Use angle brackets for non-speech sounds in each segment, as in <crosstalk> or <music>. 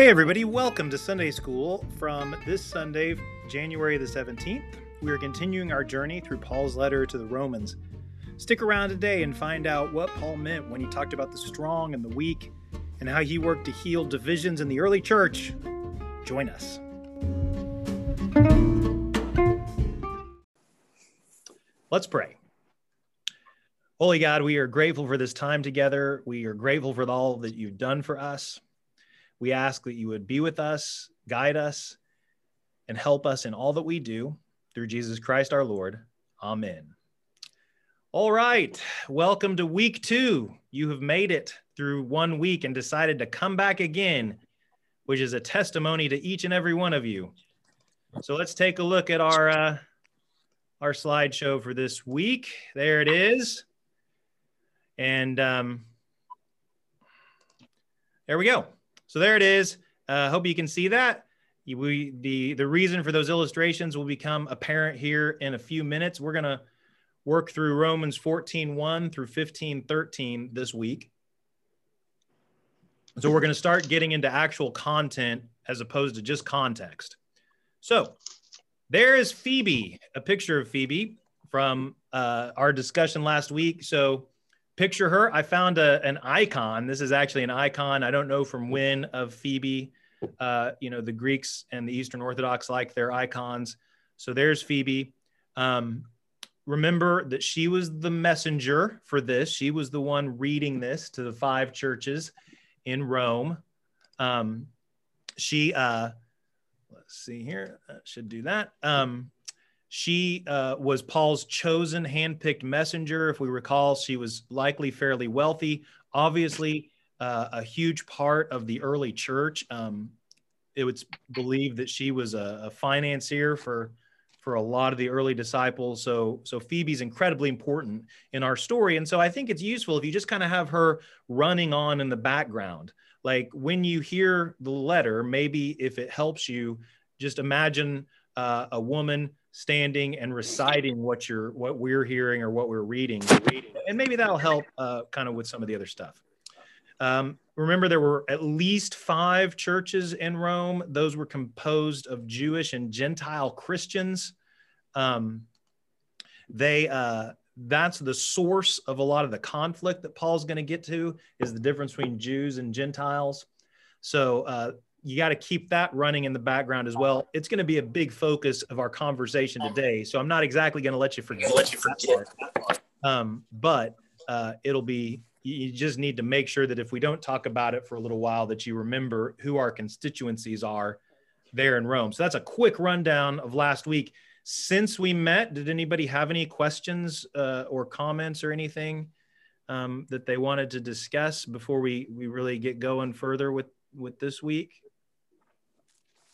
Hey, everybody, welcome to Sunday School from this Sunday, January the 17th. We are continuing our journey through Paul's letter to the Romans. Stick around today and find out what Paul meant when he talked about the strong and the weak and how he worked to heal divisions in the early church. Join us. Let's pray. Holy God, we are grateful for this time together. We are grateful for all that you've done for us. We ask that you would be with us, guide us, and help us in all that we do through Jesus Christ our Lord. Amen. All right. Welcome to week two. You have made it through one week and decided to come back again, which is a testimony to each and every one of you. So let's take a look at our uh, our slideshow for this week. There it is. And um, there we go. So there it is. Uh, hope you can see that. We, the, the reason for those illustrations will become apparent here in a few minutes. We're going to work through Romans 14, 1 through 15, 13 this week. So we're going to start getting into actual content as opposed to just context. So there is Phoebe, a picture of Phoebe from uh, our discussion last week. So picture her. I found a, an icon. This is actually an icon. I don't know from when of Phoebe. Uh, you know, the Greeks and the Eastern Orthodox like their icons. So there's Phoebe. Um, remember that she was the messenger for this. She was the one reading this to the five churches in Rome. Um, she, uh, let's see here, uh, should do that. Um, she uh, was Paul's chosen, handpicked messenger. If we recall, she was likely fairly wealthy. Obviously, uh, a huge part of the early church. Um, it was believed that she was a, a, financier for for a lot of the early disciples. So so Phoebe's incredibly important in our story, and so I think it's useful if you just kind of have her running on in the background. Like when you hear the letter, maybe if it helps you, just imagine uh, a woman standing and reciting what you're what we're hearing or what we're reading, and maybe that'll help uh, kind of with some of the other stuff. Um, remember, there were at least five churches in Rome. Those were composed of Jewish and Gentile Christians. Um, they uh, that's the source of a lot of the conflict that Paul's going to get to is the difference between Jews and Gentiles. So uh, you got to keep that running in the background as well. It's going to be a big focus of our conversation today. So I'm not exactly going to let you forget. Let you forget. Um, but uh, it'll be. You just need to make sure that if we don't talk about it for a little while, that you remember who our constituencies are there in Rome. So that's a quick rundown of last week. Since we met, did anybody have any questions uh, or comments or anything um, that they wanted to discuss before we we really get going further with with this week?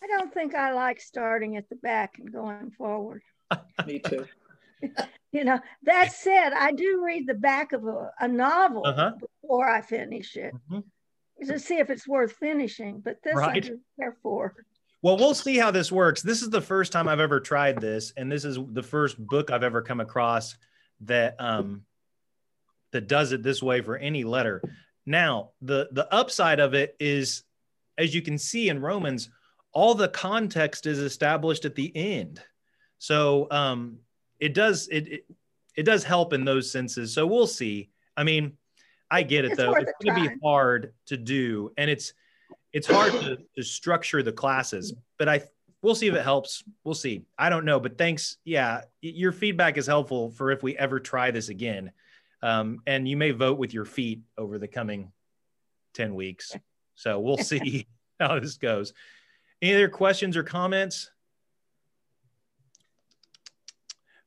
I don't think I like starting at the back and going forward. Me too. <laughs> you know, that said, I do read the back of a, a novel uh-huh. before I finish it mm-hmm. to see if it's worth finishing. But this right. I do care for. Well, we'll see how this works. This is the first time I've ever tried this, and this is the first book I've ever come across that um, that does it this way for any letter. Now, the the upside of it is, as you can see in Romans, all the context is established at the end. So um, it does it, it, it does help in those senses. So we'll see. I mean, I get it it's though. It's going to be hard to do, and it's it's hard to, to structure the classes. But I we'll see if it helps. We'll see. I don't know, but thanks. Yeah, your feedback is helpful for if we ever try this again. Um, and you may vote with your feet over the coming 10 weeks. So we'll <laughs> see how this goes. Any other questions or comments?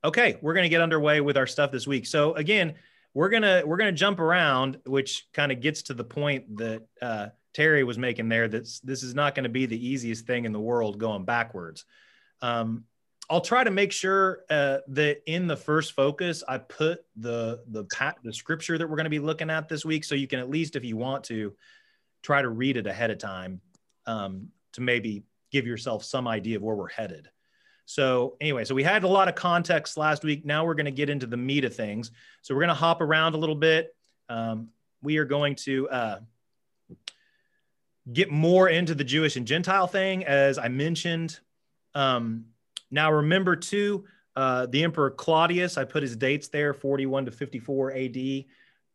Okay, we're going to get underway with our stuff this week. So again, we're gonna we're gonna jump around, which kind of gets to the point that uh, Terry was making there. That this is not going to be the easiest thing in the world going backwards. Um, I'll try to make sure uh, that in the first focus, I put the the the scripture that we're going to be looking at this week, so you can at least, if you want to, try to read it ahead of time. Um, to maybe give yourself some idea of where we're headed. So anyway, so we had a lot of context last week. Now we're going to get into the meat of things. So we're going to hop around a little bit. Um, we are going to uh, get more into the Jewish and Gentile thing, as I mentioned. Um, now, remember too, uh, the Emperor Claudius, I put his dates there 41 to 54 AD,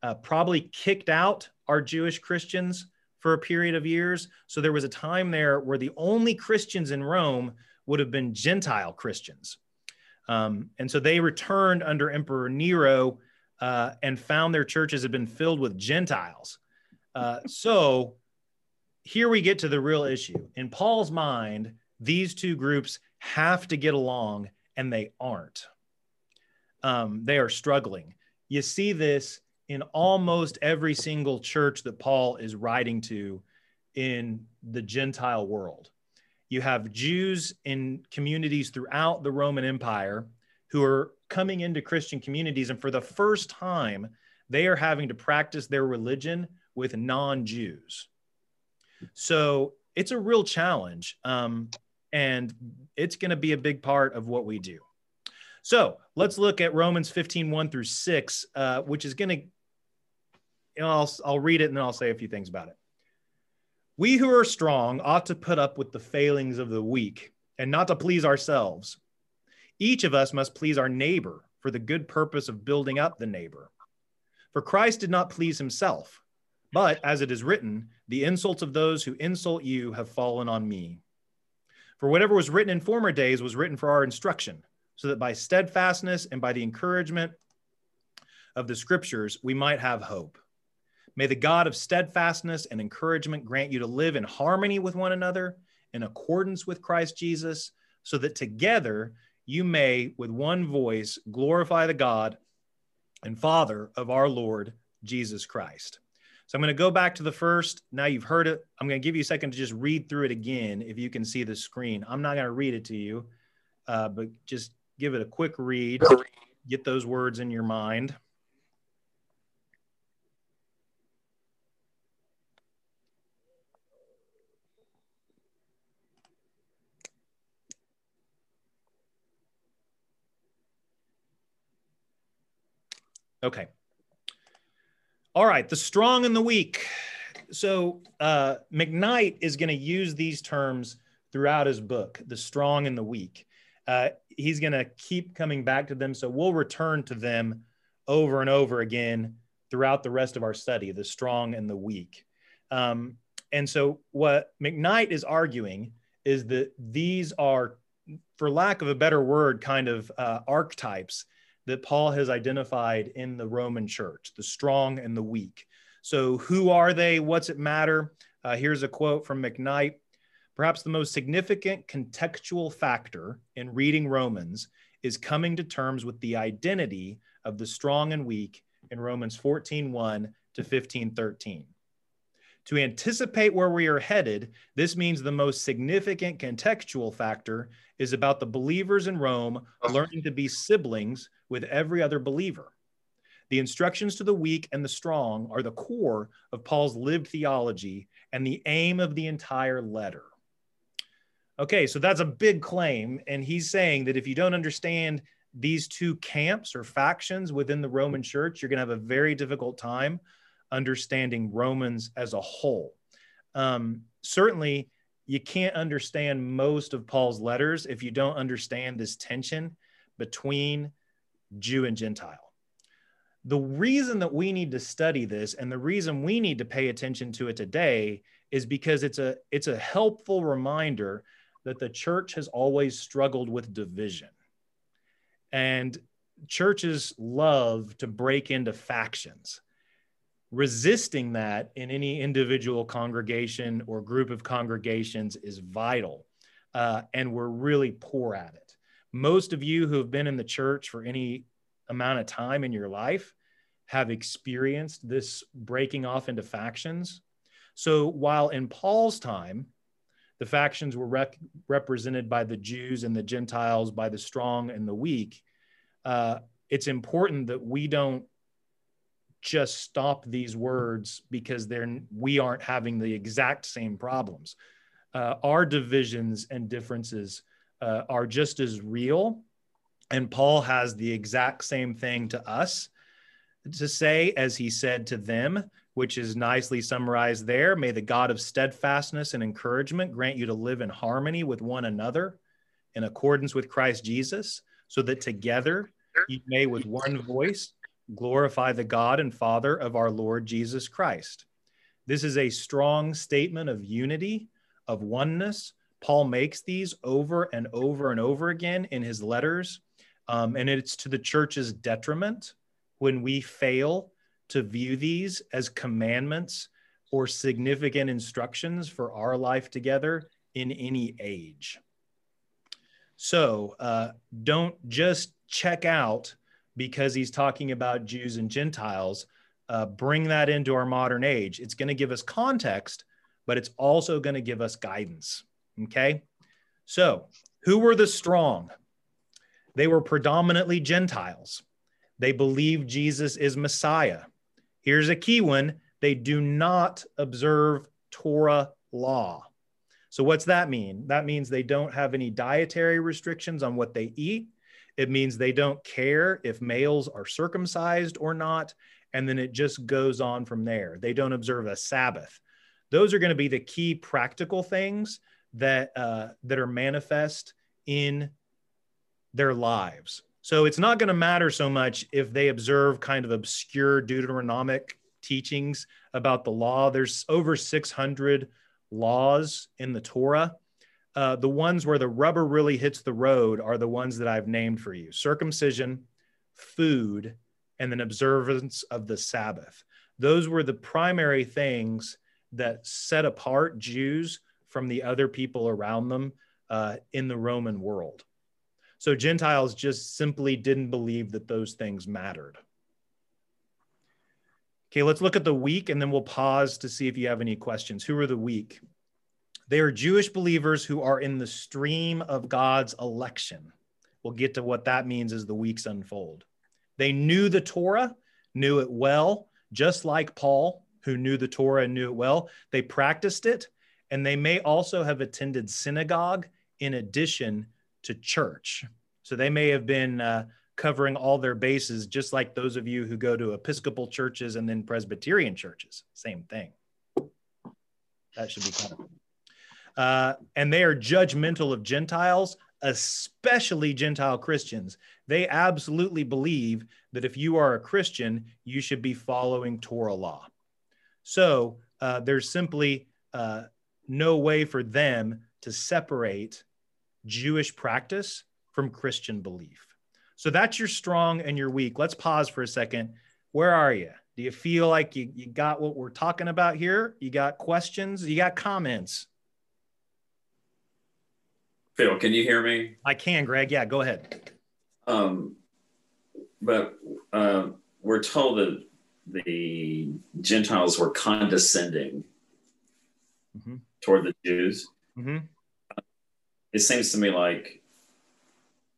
uh, probably kicked out our Jewish Christians for a period of years. So there was a time there where the only Christians in Rome would have been Gentile Christians. Um, and so they returned under Emperor Nero uh, and found their churches had been filled with Gentiles. Uh, so here we get to the real issue. In Paul's mind, these two groups have to get along, and they aren't. Um, they are struggling. You see this in almost every single church that Paul is writing to in the Gentile world. You have Jews in communities throughout the Roman Empire who are coming into Christian communities, and for the first time, they are having to practice their religion with non Jews. So it's a real challenge. Um, and it's going to be a big part of what we do. So let's look at Romans 15, 1 through 6, uh, which is going to, you know, I'll, I'll read it and then I'll say a few things about it. We who are strong ought to put up with the failings of the weak and not to please ourselves. Each of us must please our neighbor for the good purpose of building up the neighbor. For Christ did not please himself, but as it is written, the insults of those who insult you have fallen on me. For whatever was written in former days was written for our instruction, so that by steadfastness and by the encouragement of the scriptures, we might have hope. May the God of steadfastness and encouragement grant you to live in harmony with one another, in accordance with Christ Jesus, so that together you may, with one voice, glorify the God and Father of our Lord Jesus Christ. So I'm going to go back to the first. Now you've heard it. I'm going to give you a second to just read through it again if you can see the screen. I'm not going to read it to you, uh, but just give it a quick read. Get those words in your mind. Okay. All right, the strong and the weak. So uh, McKnight is going to use these terms throughout his book, the strong and the weak. Uh, he's going to keep coming back to them. So we'll return to them over and over again throughout the rest of our study, the strong and the weak. Um, and so what McKnight is arguing is that these are, for lack of a better word, kind of uh, archetypes that Paul has identified in the Roman church the strong and the weak. So, who are they? What's it matter? Uh, here's a quote from McKnight. Perhaps the most significant contextual factor in reading Romans is coming to terms with the identity of the strong and weak in Romans 14:1 to 15:13. To anticipate where we are headed, this means the most significant contextual factor is about the believers in Rome learning to be siblings with every other believer. The instructions to the weak and the strong are the core of Paul's lived theology and the aim of the entire letter. Okay, so that's a big claim. And he's saying that if you don't understand these two camps or factions within the Roman church, you're going to have a very difficult time understanding Romans as a whole. Um, certainly, you can't understand most of Paul's letters if you don't understand this tension between Jew and Gentile. The reason that we need to study this and the reason we need to pay attention to it today is because it's a it's a helpful reminder that the church has always struggled with division. And churches love to break into factions. Resisting that in any individual congregation or group of congregations is vital. Uh, and we're really poor at it most of you who have been in the church for any amount of time in your life have experienced this breaking off into factions. So while in Paul's time, the factions were rec- represented by the Jews and the Gentiles, by the strong and the weak, uh, it's important that we don't just stop these words because they're we aren't having the exact same problems. Uh, our divisions and differences uh, are just as real. And Paul has the exact same thing to us. To say, as he said to them, which is nicely summarized there. May the God of steadfastness and encouragement grant you to live in harmony with one another in accordance with Christ Jesus, so that together you may with one voice glorify the God and Father of our Lord Jesus Christ. This is a strong statement of unity, of oneness. Paul makes these over and over and over again in his letters. Um, and it's to the church's detriment when we fail to view these as commandments or significant instructions for our life together in any age. So uh, don't just check out because he's talking about Jews and Gentiles. Uh, bring that into our modern age. It's going to give us context, but it's also going to give us guidance. Okay. So, who were the strong? They were predominantly Gentiles. They believe Jesus is Messiah. Here's a key one they do not observe Torah law. So, what's that mean? That means they don't have any dietary restrictions on what they eat. It means they don't care if males are circumcised or not. And then it just goes on from there. They don't observe a Sabbath. Those are going to be the key practical things that, uh, that are manifest in their lives. So it's not going to matter so much if they observe kind of obscure Deuteronomic teachings about the law. There's over 600 laws in the Torah. Uh, the ones where the rubber really hits the road are the ones that I've named for you circumcision, food, and then observance of the Sabbath. Those were the primary things that set apart Jews from the other people around them uh, in the Roman world. So Gentiles just simply didn't believe that those things mattered. Okay, let's look at the weak and then we'll pause to see if you have any questions. Who are the weak? They are Jewish believers who are in the stream of God's election. We'll get to what that means as the weeks unfold. They knew the Torah, knew it well, just like Paul, who knew the Torah and knew it well. They practiced it, and they may also have attended synagogue in addition to church. So they may have been uh, covering all their bases, just like those of you who go to Episcopal churches and then Presbyterian churches. Same thing. That should be covered. Uh, and they are judgmental of Gentiles, especially Gentile Christians. They absolutely believe that if you are a Christian, you should be following Torah law. So uh, there's simply uh, no way for them to separate Jewish practice from Christian belief. So that's your strong and your weak. Let's pause for a second. Where are you? Do you feel like you, you got what we're talking about here? You got questions? You got comments? Phil, can you hear me? I can, Greg. Yeah, go ahead. Um, but uh, we're told that the Gentiles were condescending mm-hmm. toward the Jews. Mm-hmm it seems to me like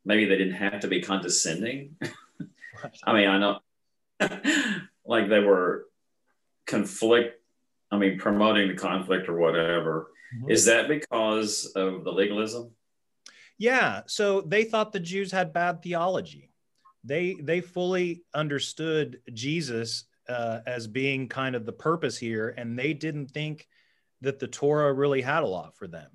maybe they didn't have to be condescending. <laughs> I mean, I know <laughs> like they were conflict, I mean, promoting the conflict or whatever. Mm-hmm. Is that because of the legalism? Yeah. So they thought the Jews had bad theology. They they fully understood Jesus uh, as being kind of the purpose here, and they didn't think that the Torah really had a lot for them.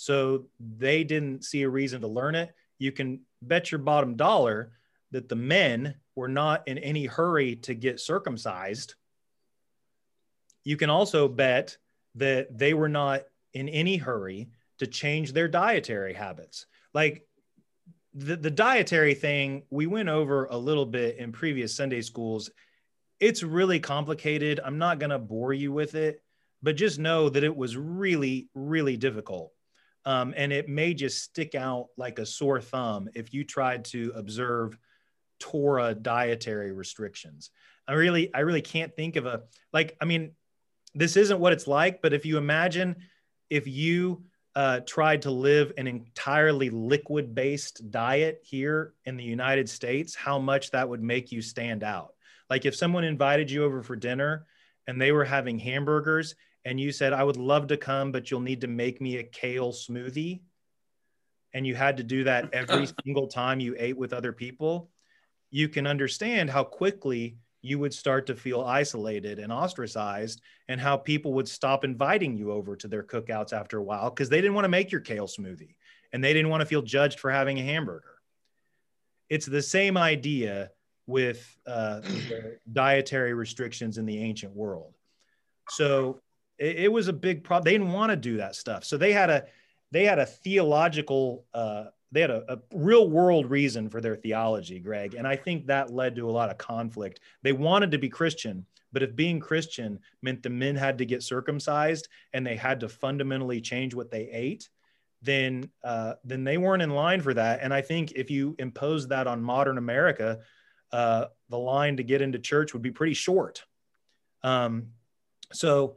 So they didn't see a reason to learn it. You can bet your bottom dollar that the men were not in any hurry to get circumcised. You can also bet that they were not in any hurry to change their dietary habits. Like the, the dietary thing, we went over a little bit in previous Sunday schools. It's really complicated. I'm not going to bore you with it, but just know that it was really, really difficult. Um, and it may just stick out like a sore thumb if you tried to observe Torah dietary restrictions. I really, I really can't think of a like. I mean, this isn't what it's like, but if you imagine if you uh, tried to live an entirely liquid based diet here in the United States, how much that would make you stand out. Like if someone invited you over for dinner and they were having hamburgers and you said, I would love to come, but you'll need to make me a kale smoothie, and you had to do that every <laughs> single time you ate with other people, you can understand how quickly you would start to feel isolated and ostracized, and how people would stop inviting you over to their cookouts after a while because they didn't want to make your kale smoothie and they didn't want to feel judged for having a hamburger. It's the same idea with uh, dietary restrictions in the ancient world. So it, it was a big problem. They didn't want to do that stuff. So they had a they had a theological uh, they had a, a, real world reason for their theology, Greg, and I think that led to a lot of conflict. They wanted to be Christian, but if being Christian meant the men had to get circumcised and they had to fundamentally change what they ate, then uh, then they weren't in line for that. And I think if you impose that on modern America, uh, the line to get into church would be pretty short. Um, so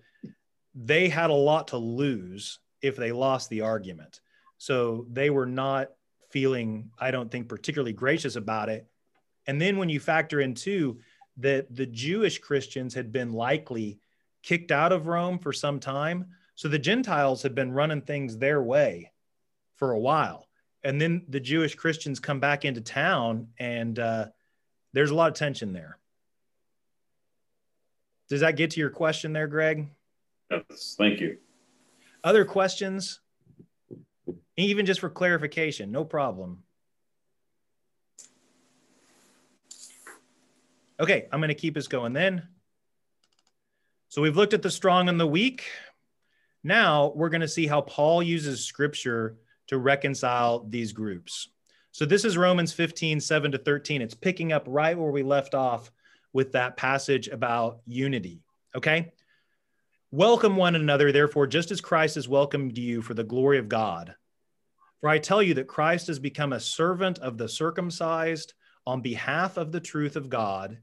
they had a lot to lose if they lost the argument. So they were not feeling, I don't think, particularly gracious about it. And then when you factor in too that the Jewish Christians had been likely kicked out of Rome for some time. So the Gentiles had been running things their way for a while. And then the Jewish Christians come back into town, and uh, there's a lot of tension there. Does that get to your question there, Greg? Yes, thank you. Other questions? Even just for clarification, no problem. Okay, I'm going to keep us going then. So we've looked at the strong and the weak. Now we're going to see how Paul uses scripture to reconcile these groups. So this is Romans 15, 7 to 13. It's picking up right where we left off with that passage about unity. Okay. Welcome one another, therefore, just as Christ has welcomed you for the glory of God. For I tell you that Christ has become a servant of the circumcised on behalf of the truth of God,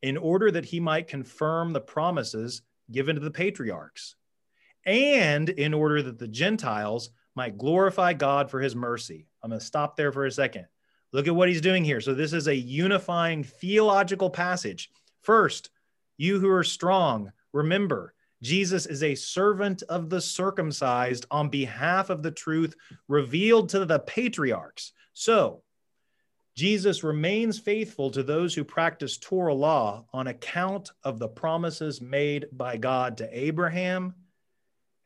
in order that he might confirm the promises given to the patriarchs, and in order that the Gentiles might glorify God for his mercy. I'm going to stop there for a second. Look at what he's doing here. So, this is a unifying theological passage. First, you who are strong, remember Jesus is a servant of the circumcised on behalf of the truth revealed to the patriarchs. So, Jesus remains faithful to those who practice Torah law on account of the promises made by God to Abraham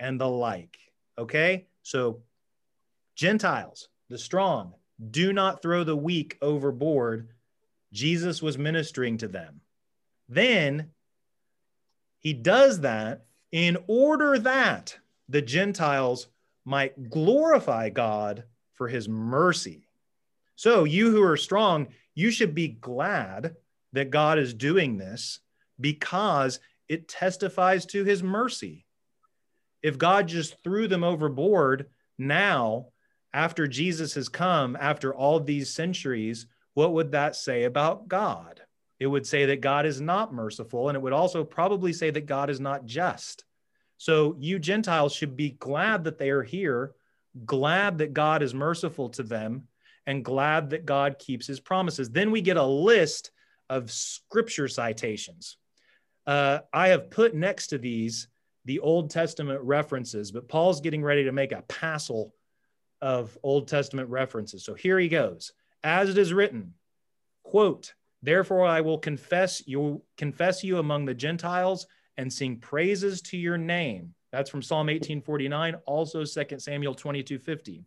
and the like. Okay? So, Gentiles, the strong, do not throw the weak overboard. Jesus was ministering to them. Then he does that in order that the Gentiles might glorify God for his mercy. So, you who are strong, you should be glad that God is doing this because it testifies to his mercy. If God just threw them overboard now, after Jesus has come, after all these centuries, what would that say about God? It would say that God is not merciful, and it would also probably say that God is not just. So, you Gentiles should be glad that they are here, glad that God is merciful to them, and glad that God keeps his promises. Then we get a list of scripture citations. Uh, I have put next to these the Old Testament references, but Paul's getting ready to make a passel of Old Testament references. So here he goes. As it is written, quote, Therefore I will confess you confess you among the Gentiles and sing praises to your name. That's from Psalm 1849, also 2 Samuel 22:50.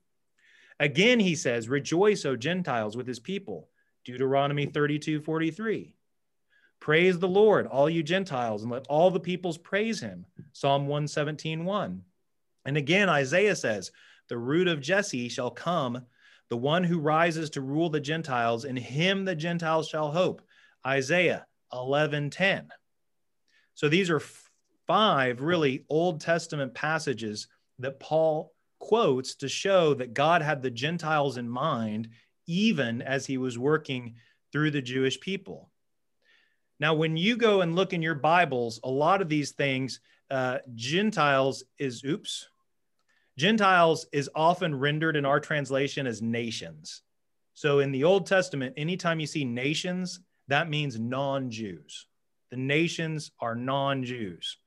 Again he says, Rejoice, O Gentiles, with his people. Deuteronomy 32:43. Praise the Lord, all you Gentiles, and let all the peoples praise him. Psalm 117, 1. And again, Isaiah says, The root of Jesse shall come, the one who rises to rule the Gentiles, in him the Gentiles shall hope. Isaiah 11, 10. So these are five really Old Testament passages that Paul quotes to show that God had the Gentiles in mind, even as he was working through the Jewish people. Now, when you go and look in your Bibles, a lot of these things, uh, Gentiles is, oops, Gentiles is often rendered in our translation as nations. So in the Old Testament, anytime you see nations, that means non Jews. The nations are non Jews.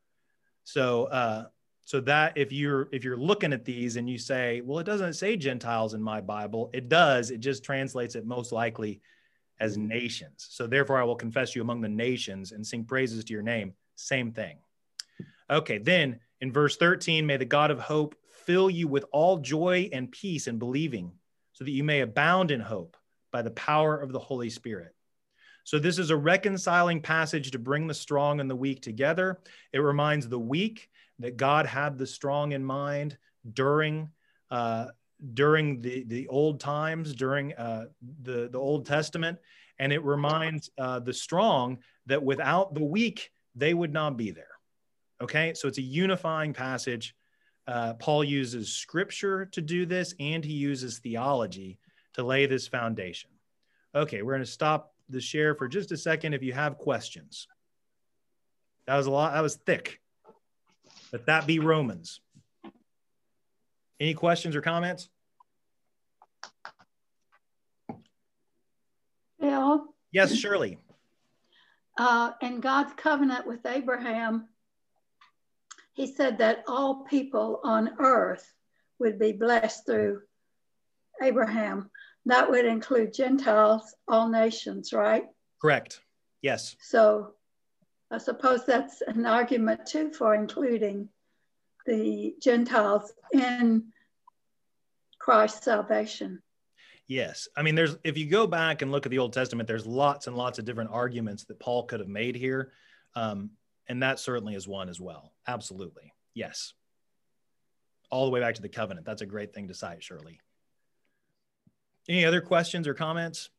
So, uh, so that if you're if you're looking at these and you say well it doesn't say gentiles in my bible it does it just translates it most likely as nations. So therefore, I will confess you among the nations and sing praises to your name. Same thing. Okay, then in verse 13, may the God of hope fill you with all joy and peace in believing, so that you may abound in hope by the power of the Holy Spirit. So, this is a reconciling passage to bring the strong and the weak together. It reminds the weak that God had the strong in mind during uh, during the, the old times, during uh, the, the Old Testament. And it reminds uh, the strong that without the weak, they would not be there. Okay, so it's a unifying passage. Uh, Paul uses scripture to do this, and he uses theology to lay this foundation. Okay, we're going to stop the share for just a second if you have questions. That was a lot, that was thick. Let that be Romans. Any questions or comments? Bill? Yes, Shirley. Uh, in God's covenant with Abraham, he said that all people on earth would be blessed through Abraham. That would include Gentiles, all nations, right? Correct. Yes. So I suppose that's an argument too for including the Gentiles in Christ's salvation. Yes. I mean, there's, if you go back and look at the Old Testament, there's lots and lots of different arguments that Paul could have made here. Um, and that certainly is one as well. Absolutely. Yes. All the way back to the covenant. That's a great thing to cite, Shirley. Any other questions or comments?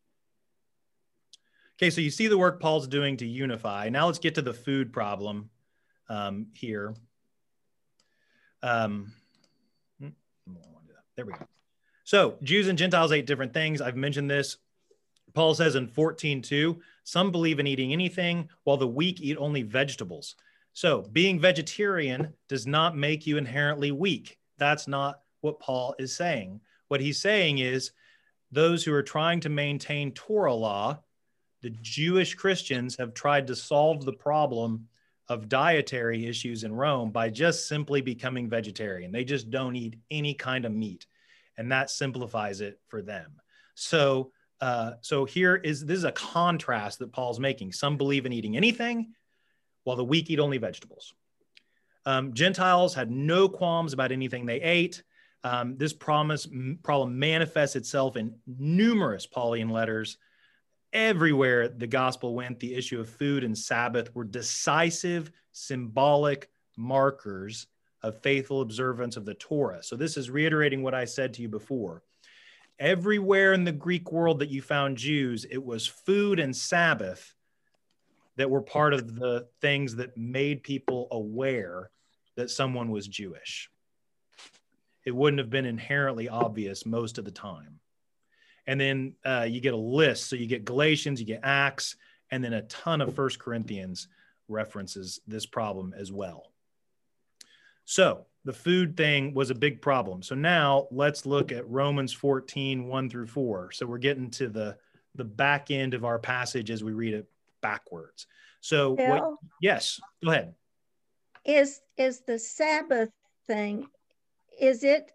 Okay, so you see the work Paul's doing to unify. Now let's get to the food problem um, here. Um, hmm, there we go. So Jews and Gentiles ate different things. I've mentioned this. Paul says in 14:2, some believe in eating anything, while the weak eat only vegetables. So being vegetarian does not make you inherently weak. That's not what Paul is saying. What he's saying is those who are trying to maintain Torah law, the Jewish Christians have tried to solve the problem of dietary issues in Rome by just simply becoming vegetarian. They just don't eat any kind of meat, and that simplifies it for them. So, uh, so here is this is a contrast that Paul's making. Some believe in eating anything, while the weak eat only vegetables. Um, Gentiles had no qualms about anything they ate. Um, this promise problem manifests itself in numerous Pauline letters everywhere the gospel went, the issue of food and Sabbath were decisive, symbolic markers of faithful observance of the Torah. So, this is reiterating what I said to you before. Everywhere in the Greek world that you found Jews, it was food and Sabbath that were part of the things that made people aware that someone was Jewish. It wouldn't have been inherently obvious most of the time and then uh, you get a list. So you get Galatians, you get Acts, and then a ton of First Corinthians references this problem as well. So the food thing was a big problem. So now let's look at Romans 14, 1 through 4. So we're getting to the the back end of our passage as we read it backwards. So what, yes, go ahead. Is is the Sabbath thing, is it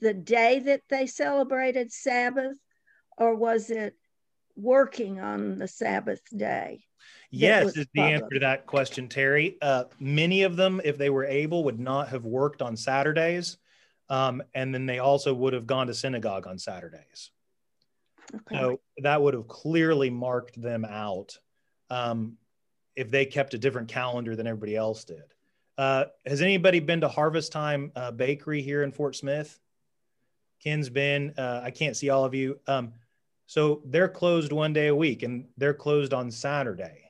the day that they celebrated Sabbath? or was it working on the Sabbath day? Yes, is the answer to that question, Terry. Uh, many of them, if they were able, would not have worked on Saturdays. Um, and then they also would have gone to synagogue on Saturdays. Okay. So that would have clearly marked them out um, if they kept a different calendar than everybody else did. Uh, has anybody been to Harvest Time uh, Bakery here in Fort Smith? Ken's been. Uh, I can't see all of you. Um, so they're closed one day a week and they're closed on Saturday.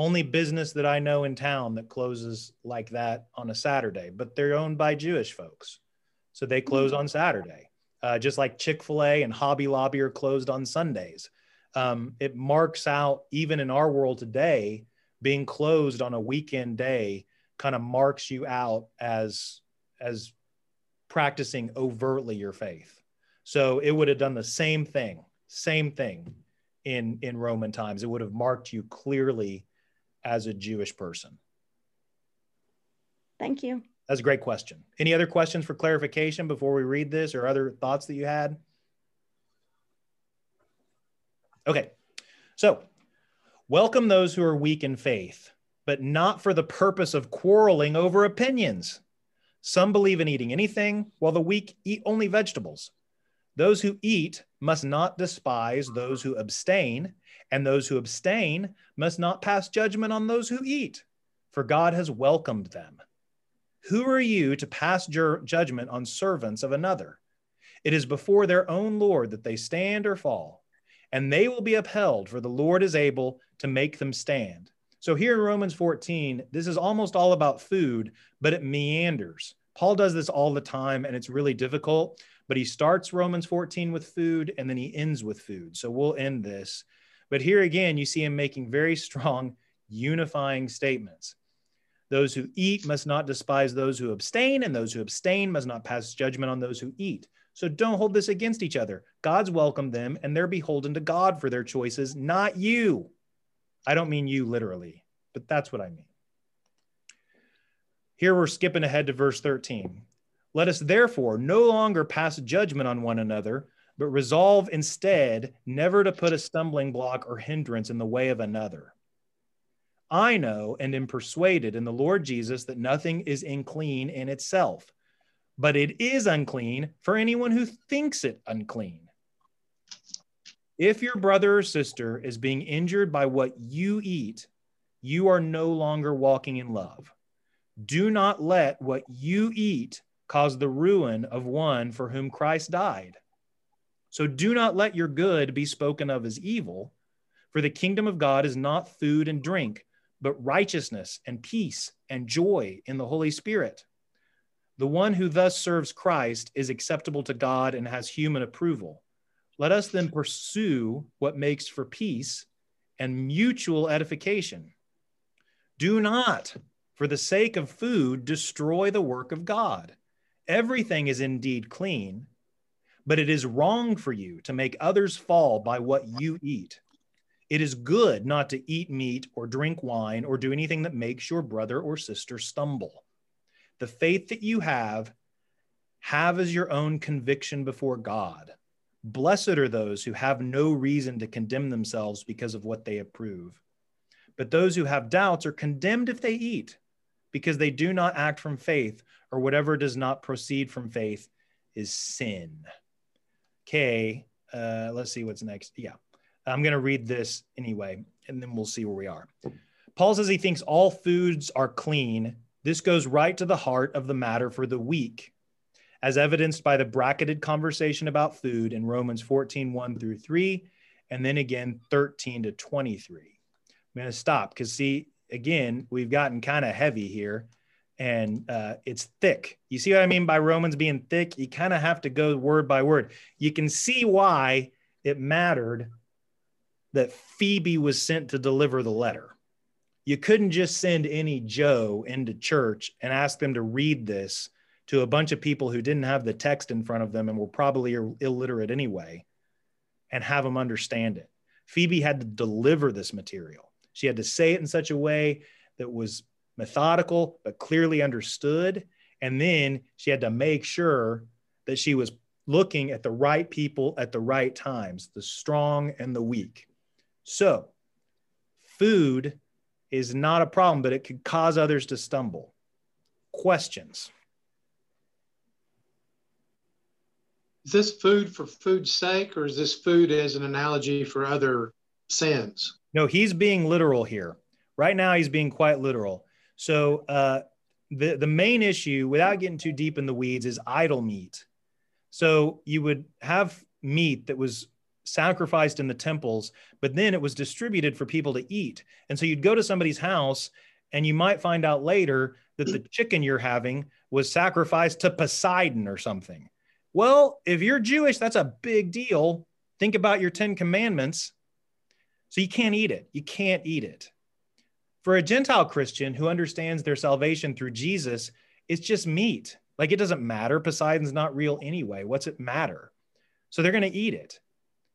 Only business that I know in town that closes like that on a Saturday, but they're owned by Jewish folks. So they close on Saturday, uh, just like Chick fil A and Hobby Lobby are closed on Sundays. Um, it marks out, even in our world today, being closed on a weekend day kind of marks you out as as practicing overtly your faith. So it would have done the same thing same thing in in Roman times. It would have marked you clearly as a Jewish person. Thank you. That's a great question. Any other questions for clarification before we read this or other thoughts that you had? Okay. So, welcome those who are weak in faith, but not for the purpose of quarreling over opinions. Some believe in eating anything, while the weak eat only vegetables. Those who eat must not despise those who abstain, and those who abstain must not pass judgment on those who eat, for God has welcomed them. Who are you to pass ju- judgment on servants of another? It is before their own Lord that they stand or fall, and they will be upheld, for the Lord is able to make them stand. So here in Romans 14, this is almost all about food, but it meanders. Paul does this all the time, and it's really difficult. But he starts Romans 14 with food, and then he ends with food. So we'll end this. But here again, you see him making very strong, unifying statements. Those who eat must not despise those who abstain, and those who abstain must not pass judgment on those who eat. So don't hold this against each other. God's welcomed them, and they're beholden to God for their choices, not you. I don't mean you literally, but that's what I mean. Here we're skipping ahead to verse 13. Let us therefore no longer pass judgment on one another, but resolve instead never to put a stumbling block or hindrance in the way of another. I know and am persuaded in the Lord Jesus that nothing is unclean in itself, but it is unclean for anyone who thinks it unclean. If your brother or sister is being injured by what you eat, you are no longer walking in love. Do not let what you eat cause the ruin of one for whom Christ died. So do not let your good be spoken of as evil, for the kingdom of God is not food and drink, but righteousness and peace and joy in the Holy Spirit. The one who thus serves Christ is acceptable to God and has human approval. Let us then pursue what makes for peace and mutual edification. Do not for the sake of food, destroy the work of God. Everything is indeed clean, but it is wrong for you to make others fall by what you eat. It is good not to eat meat or drink wine or do anything that makes your brother or sister stumble. The faith that you have, have as your own conviction before God. Blessed are those who have no reason to condemn themselves because of what they approve. But those who have doubts are condemned if they eat because they do not act from faith, or whatever does not proceed from faith is sin. Okay, uh, let's see what's next. Yeah, I'm going to read this anyway, and then we'll see where we are. Paul says he thinks all foods are clean. This goes right to the heart of the matter for the weak, as evidenced by the bracketed conversation about food in Romans 14 1 through 3, and then again 13 to 23. I'm going to stop because, see, again, we've gotten kind of heavy here and uh, it's thick. You see what I mean by Romans being thick? You kind of have to go word by word. You can see why it mattered that Phoebe was sent to deliver the letter. You couldn't just send any Joe into church and ask them to read this to a bunch of people who didn't have the text in front of them and were probably illiterate anyway and have them understand it. Phoebe had to deliver this material. She had to say it in such a way that was methodical, but clearly understood. And then she had to make sure that she was looking at the right people at the right times, the strong and the weak. So, food is not a problem, but it could cause others to stumble. Questions? Is this food for food's sake, or is this food as an analogy for other sins? No, he's being literal here. Right now, he's being quite literal. So uh, the the main issue, without getting too deep in the weeds, is idol meat. So you would have meat that was sacrificed in the temples, but then it was distributed for people to eat. And so you'd go to somebody's house, and you might find out later that the <clears throat> chicken you're having was sacrificed to Poseidon or something. Well, if you're Jewish, that's a big deal. Think about your 10 commandments so you can't eat it. You can't eat it. For a Gentile Christian who understands their salvation through Jesus, it's just meat. Like it doesn't matter. Poseidon's not real anyway. What's it matter? So they're going to eat it.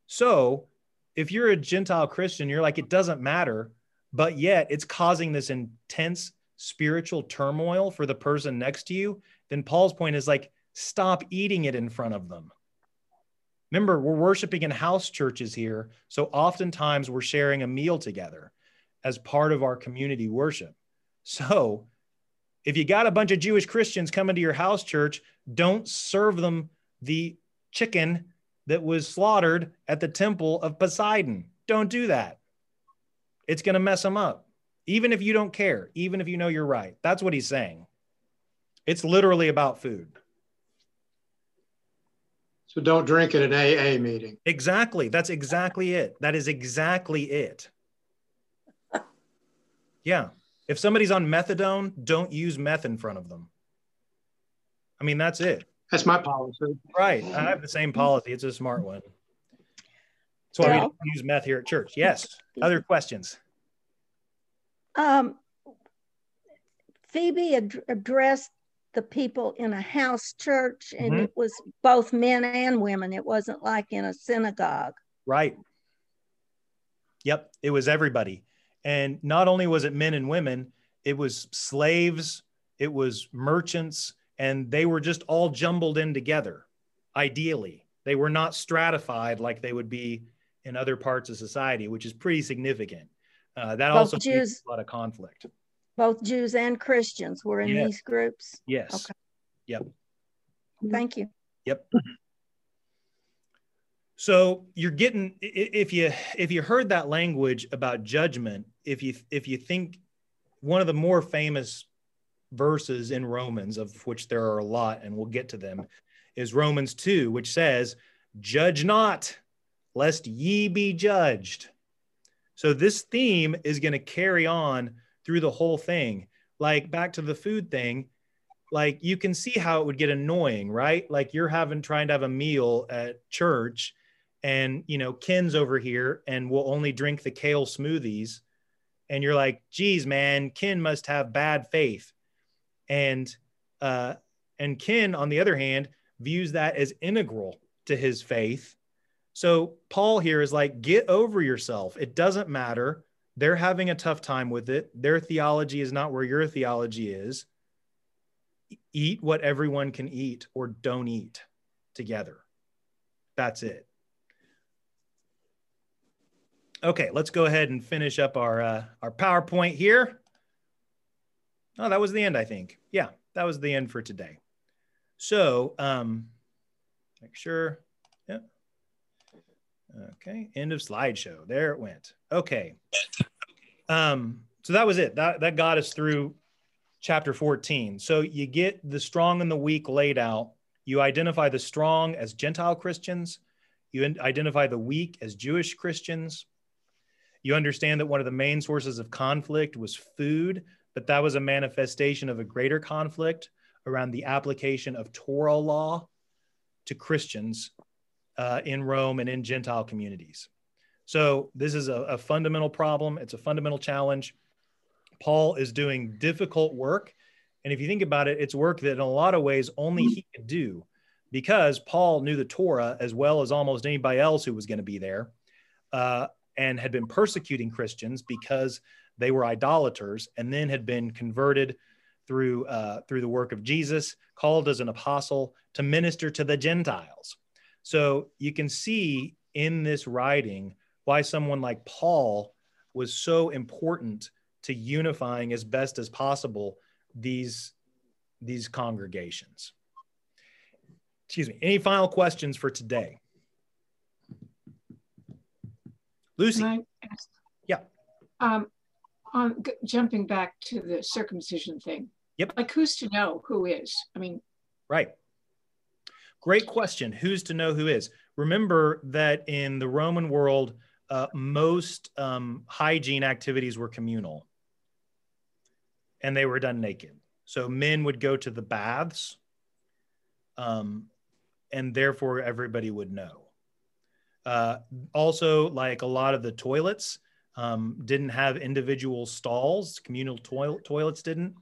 So if you're a Gentile Christian, you're like, it doesn't matter, but yet it's causing this intense spiritual turmoil for the person next to you, then Paul's point is like, stop eating it in front of them. Remember, we're worshiping in house churches here. So oftentimes we're sharing a meal together as part of our community worship. So if you got a bunch of Jewish Christians coming to your house church, don't serve them the chicken that was slaughtered at the temple of Poseidon. Don't do that. It's going to mess them up, even if you don't care, even if you know you're right. That's what he's saying. It's literally about food. So don't drink at an AA meeting. Exactly. That's exactly it. That is exactly it. Yeah. If somebody's on methadone, don't use meth in front of them. I mean, that's it. That's my policy. Right. I have the same policy. It's a smart one. That's why yeah. we don't use meth here at church. Yes. Other questions? Um, Phoebe ad- addressed the people in a house church, and mm-hmm. it was both men and women. It wasn't like in a synagogue. Right. Yep. It was everybody. And not only was it men and women, it was slaves, it was merchants, and they were just all jumbled in together, ideally. They were not stratified like they would be in other parts of society, which is pretty significant. Uh, that both also Jews, a lot of conflict. Both Jews and Christians were in yes. these groups. Yes. Okay. Yep. Thank you. Yep. <laughs> So you're getting if you if you heard that language about judgment, if you if you think one of the more famous verses in Romans, of which there are a lot, and we'll get to them, is Romans 2, which says, Judge not, lest ye be judged. So this theme is going to carry on through the whole thing. Like back to the food thing, like you can see how it would get annoying, right? Like you're having trying to have a meal at church and you know ken's over here and will only drink the kale smoothies. And you're like geez man ken must have bad faith. And uh and ken on the other hand views that as integral to his faith. So paul here is like get over yourself. It doesn't matter. They're having a tough time with it. Their theology is not where your theology is. Eat what everyone can eat or don't eat together. That's it Okay, let's go ahead and finish up our uh, our PowerPoint here. Oh, that was the end, I think. Yeah, that was the end for today. So, um, make sure. Yep. Okay, end of slideshow. There it went. Okay. Um, so that was it. That that got us through chapter 14. So you get the strong and the weak laid out. You identify the strong as Gentile Christians. You identify the weak as Jewish Christians. You understand that one of the main sources of conflict was food, but that was a manifestation of a greater conflict around the application of Torah law to Christians uh, in Rome and in Gentile communities. So, this is a, a fundamental problem, it's a fundamental challenge. Paul is doing difficult work. And if you think about it, it's work that in a lot of ways only he could do because Paul knew the Torah as well as almost anybody else who was going to be there. Uh, and had been persecuting Christians because they were idolaters and then had been converted through uh, through the work of Jesus, called as an apostle to minister to the Gentiles. So you can see in this writing why someone like Paul was so important to unifying as best as possible these these congregations. Excuse me. Any final questions for today? Lucy. Yeah. Um, on jumping back to the circumcision thing. Yep. Like, who's to know who is? I mean, right. Great question. Who's to know who is? Remember that in the Roman world, uh, most um, hygiene activities were communal and they were done naked. So men would go to the baths, um, and therefore everybody would know. Uh, also, like a lot of the toilets um, didn't have individual stalls, communal toil- toilets didn't.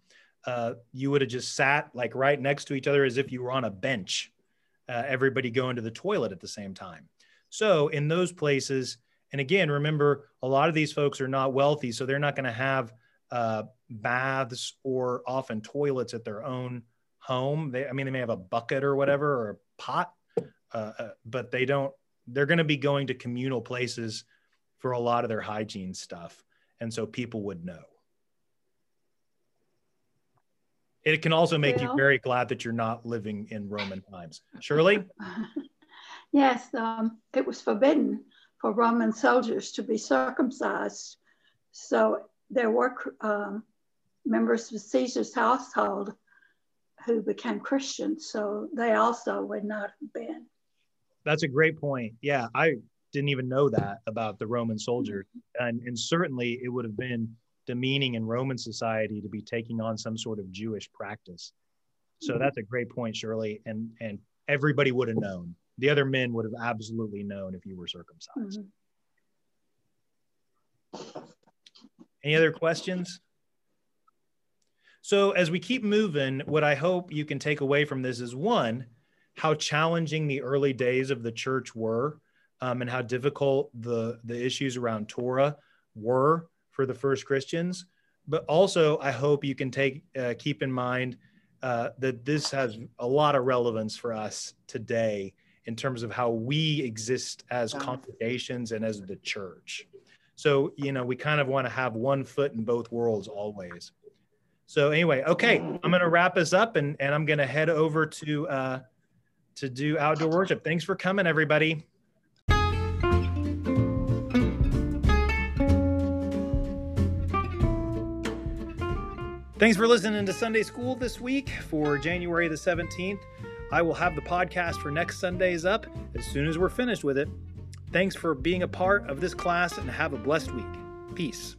Uh, you would have just sat like right next to each other as if you were on a bench, uh, everybody going to the toilet at the same time. So, in those places, and again, remember, a lot of these folks are not wealthy, so they're not going to have uh, baths or often toilets at their own home. They, I mean, they may have a bucket or whatever or a pot, uh, uh but they don't. They're going to be going to communal places for a lot of their hygiene stuff, and so people would know. It can also make you very glad that you're not living in Roman times. Shirley? <laughs> yes, um, it was forbidden for Roman soldiers to be circumcised. So there were um, members of Caesar's household who became Christians. So they also would not have been. That's a great point. Yeah, I didn't even know that about the Roman soldiers. And, and certainly it would have been demeaning in Roman society to be taking on some sort of Jewish practice. So mm-hmm. that's a great point, Shirley. And and everybody would have known. The other men would have absolutely known if you were circumcised. Mm-hmm. Any other questions? So as we keep moving, what I hope you can take away from this is one, how challenging the early days of the church were, um, and how difficult the the issues around Torah were for the first Christians. But also, I hope you can take uh, keep in mind uh, that this has a lot of relevance for us today in terms of how we exist as congregations and as the church. So, you know, we kind of want to have one foot in both worlds always. So anyway, okay, I'm going to wrap us up and, and I'm going to head over to uh, to do outdoor worship. Thanks for coming, everybody. Thanks for listening to Sunday School this week for January the 17th. I will have the podcast for next Sundays up as soon as we're finished with it. Thanks for being a part of this class and have a blessed week. Peace.